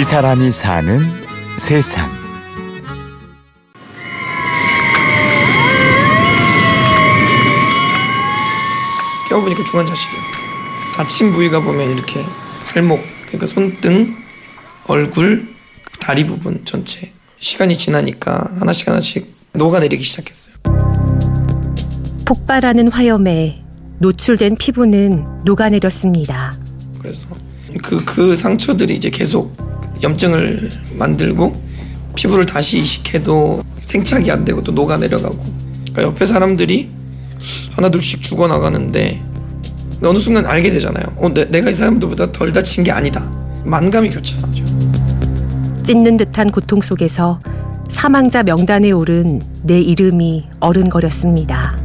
이 사람이 사는 세상. 깨워보니까 중환자실이었어요. 다친 부위가 보면 이렇게 발목, 그러니까 손등, 얼굴, 다리 부분 전체. 시간이 지나니까 하나씩 하나씩 녹아내리기 시작했어요. 폭발하는 화염에 노출된 피부는 녹아내렸습니다. 그래서 그, 그 상처들이 이제 계속 염증을 만들고 피부를 다시 이식해도 생착이 안 되고 또 녹아내려가고 그러니까 옆에 사람들이 하나 둘씩 죽어나가는데 어느 순간 알게 되잖아요. 어, 내, 내가 이 사람들보다 덜 다친 게 아니다. 만감이 교차하죠. 찢는 듯한 고통 속에서 사망자 명단에 오른 내 이름이 어른거렸습니다.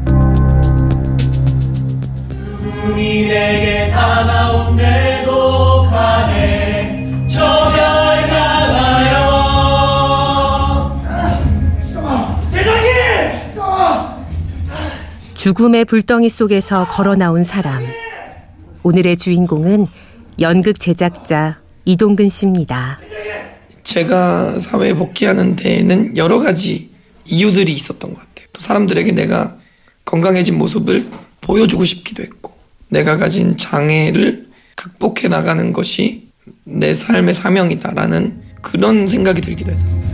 눈이 죽음의 불덩이 속에서 걸어 나온 사람. 오늘의 주인공은 연극 제작자 이동근 씨입니다. 제가 사회에 복귀하는 데에는 여러 가지 이유들이 있었던 것 같아요. 또 사람들에게 내가 건강해진 모습을 보여주고 싶기도 했고, 내가 가진 장애를 극복해 나가는 것이 내 삶의 사명이다라는 그런 생각이 들기도 했었어요.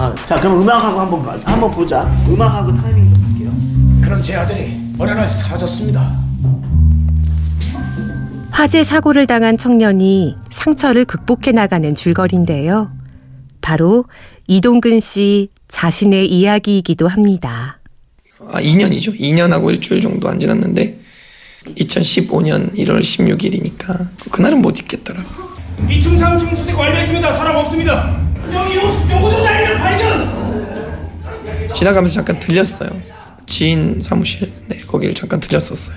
아, 자 그럼 음악하고 한번 봐- 한번 보자. 음악하고 타이밍 좀 볼게요. 그런 제 아들이 어느 날 사라졌습니다. 화재 사고를 당한 청년이 상처를 극복해 나가는 줄거리인데요. 바로 이동근 씨 자신의 이야기이기도 합니다. 아, 2년이죠. 2년하고 일주일 정도 안 지났는데 2015년 1월 16일이니까 그날은 못 잊겠더라고요. 2층 3층 수색 완료했습니다 사람 없습니다 여기 요구조 자리를 발견 지나가면서 잠깐 들렸어요. 지인 사무실, 네, 거기를 잠깐 들렸었어요.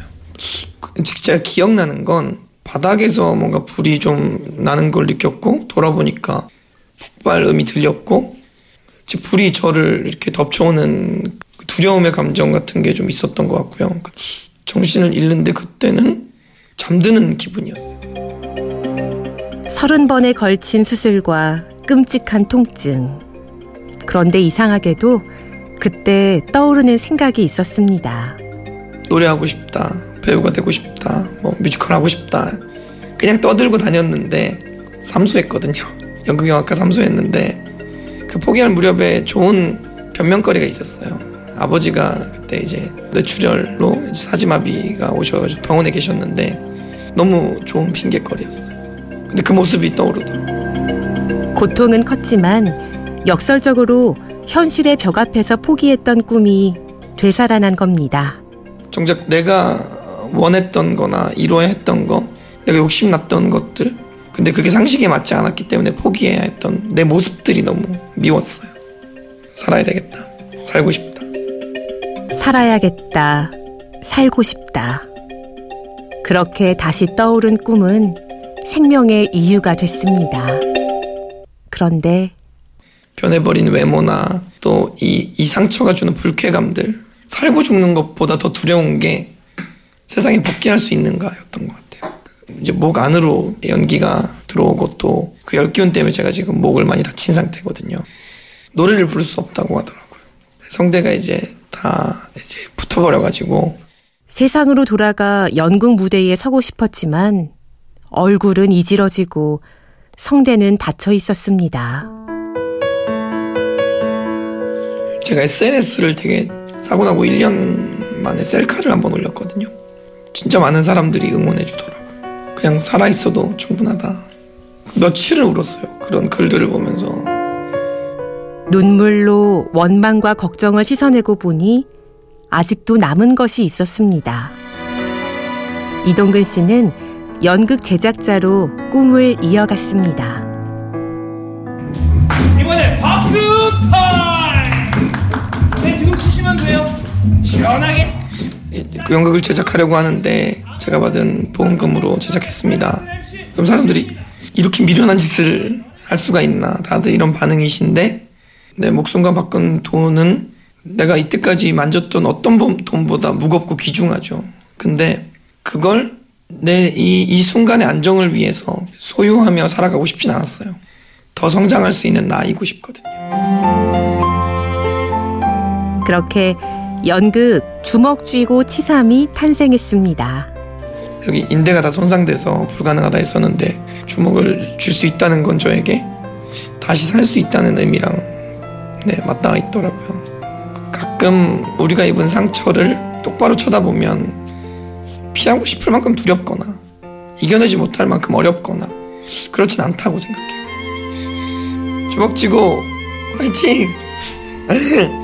그- 제가 기억나는 건 바닥에서 뭔가 불이 좀 나는 걸 느꼈고 돌아보니까 폭발음이 들렸고 불이 저를 이렇게 덮쳐오는 그 두려움의 감정 같은 게 좀 있었던 것 같고요. 정신을 잃는데 그때는 잠드는 기분이었어요. 서른 번에 걸친 수술과 끔찍한 통증. 그런데 이상하게도 그때 떠오르는 생각이 있었습니다. 노래하고 싶다, 배우가 되고 싶다, 뭐 뮤지컬 하고 싶다. 그냥 떠들고 다녔는데 삼수했거든요. 연극영화과 삼수했는데 그 포기할 무렵에 좋은 변명거리가 있었어요. 아버지가 그때 이제 뇌출혈로 이제 사지마비가 오셔가지고 병원에 계셨는데 너무 좋은 핑계거리였어요. 근데 그 모습이 떠오르더라고요. 고통은 컸지만 역설적으로 현실의 벽 앞에서 포기했던 꿈이 되살아난 겁니다. 정작 내가 원했던 거나 이뤄야 했던 거, 내가 욕심났던 것들, 근데 그게 상식에 맞지 않았기 때문에 포기해야 했던 내 모습들이 너무 미웠어요. 살아야 되겠다. 살고 싶다. 살아야겠다. 살고 싶다. 그렇게 다시 떠오른 꿈은 생명의 이유가 됐습니다. 그런데 변해버린 외모나 또 이 이 상처가 주는 불쾌감들, 살고 죽는 것보다 더 두려운 게 세상에 복귀할 수 있는가였던 것 같아요. 이제 목 안으로 연기가 들어오고 또 그 열기운 때문에 제가 지금 목을 많이 다친 상태거든요. 노래를 부를 수 없다고 하더라고요. 성대가 이제 다 이제 붙어버려가지고 세상으로 돌아가 연극 무대에 서고 싶었지만 얼굴은 이지러지고 성대는 닫혀 있었습니다. 제가 SNS를 되게 사고 나고 1년 만에 셀카를 한번 올렸거든요. 진짜 많은 사람들이 응원해 주더라고요. 그냥 살아 있어도 충분하다. 며칠을 울었어요. 그런 글들을 보면서 눈물로 원망과 걱정을 씻어내고 보니 아직도 남은 것이 있었습니다. 이동근 씨는 연극 제작자로 꿈을 이어갔습니다. 이번에 박수 타임 네 지금 치시면 돼요 시원하게 그 연극을 제작하려고 하는데 제가 받은 보험금으로 제작했습니다. 그럼 사람들이 이렇게 미련한 짓을 할 수가 있나? 다들 이런 반응이신데 내 목숨과 바꾼 돈은 내가 이때까지 만졌던 어떤 돈- 돈보다 무겁고 귀중하죠. 근데 그걸 내이 이 순간의 안정을 위해서 소유하며 살아가고 싶진 않았어요. 더 성장할 수 있는 나이고 싶거든요. 그렇게 연극 주먹 쥐고 치삼이 탄생했습니다. 여기 인대가 다 손상돼서 불가능하다 했었는데 주먹을 줄 수 있다는 건 저에게 다시 살 수 있다는 의미랑 네 맞닿아 있더라고요. 가끔 우리가 입은 상처를 똑바로 쳐다보면 피하고 싶을 만큼 두렵거나 이겨내지 못할 만큼 어렵거나 그렇진 않다고 생각해요. 주먹 쥐고 화이팅!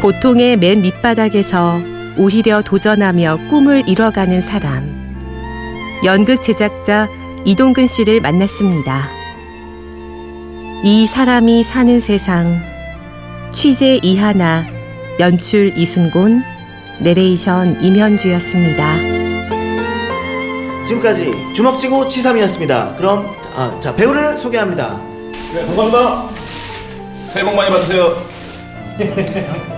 고통의 맨 밑바닥에서 오히려 도전하며 꿈을 이뤄가는 사람. 연극 제작자 이동근 씨를 만났습니다. 이 사람이 사는 세상. 취재 이하나, 연출 이순곤, 내레이션 임현주였습니다. 지금까지 주먹쥐고 치삼이었습니다. 그럼 아, 자 배우를 소개합니다. 네, 감사합니다. 새해 복 많이 받으세요.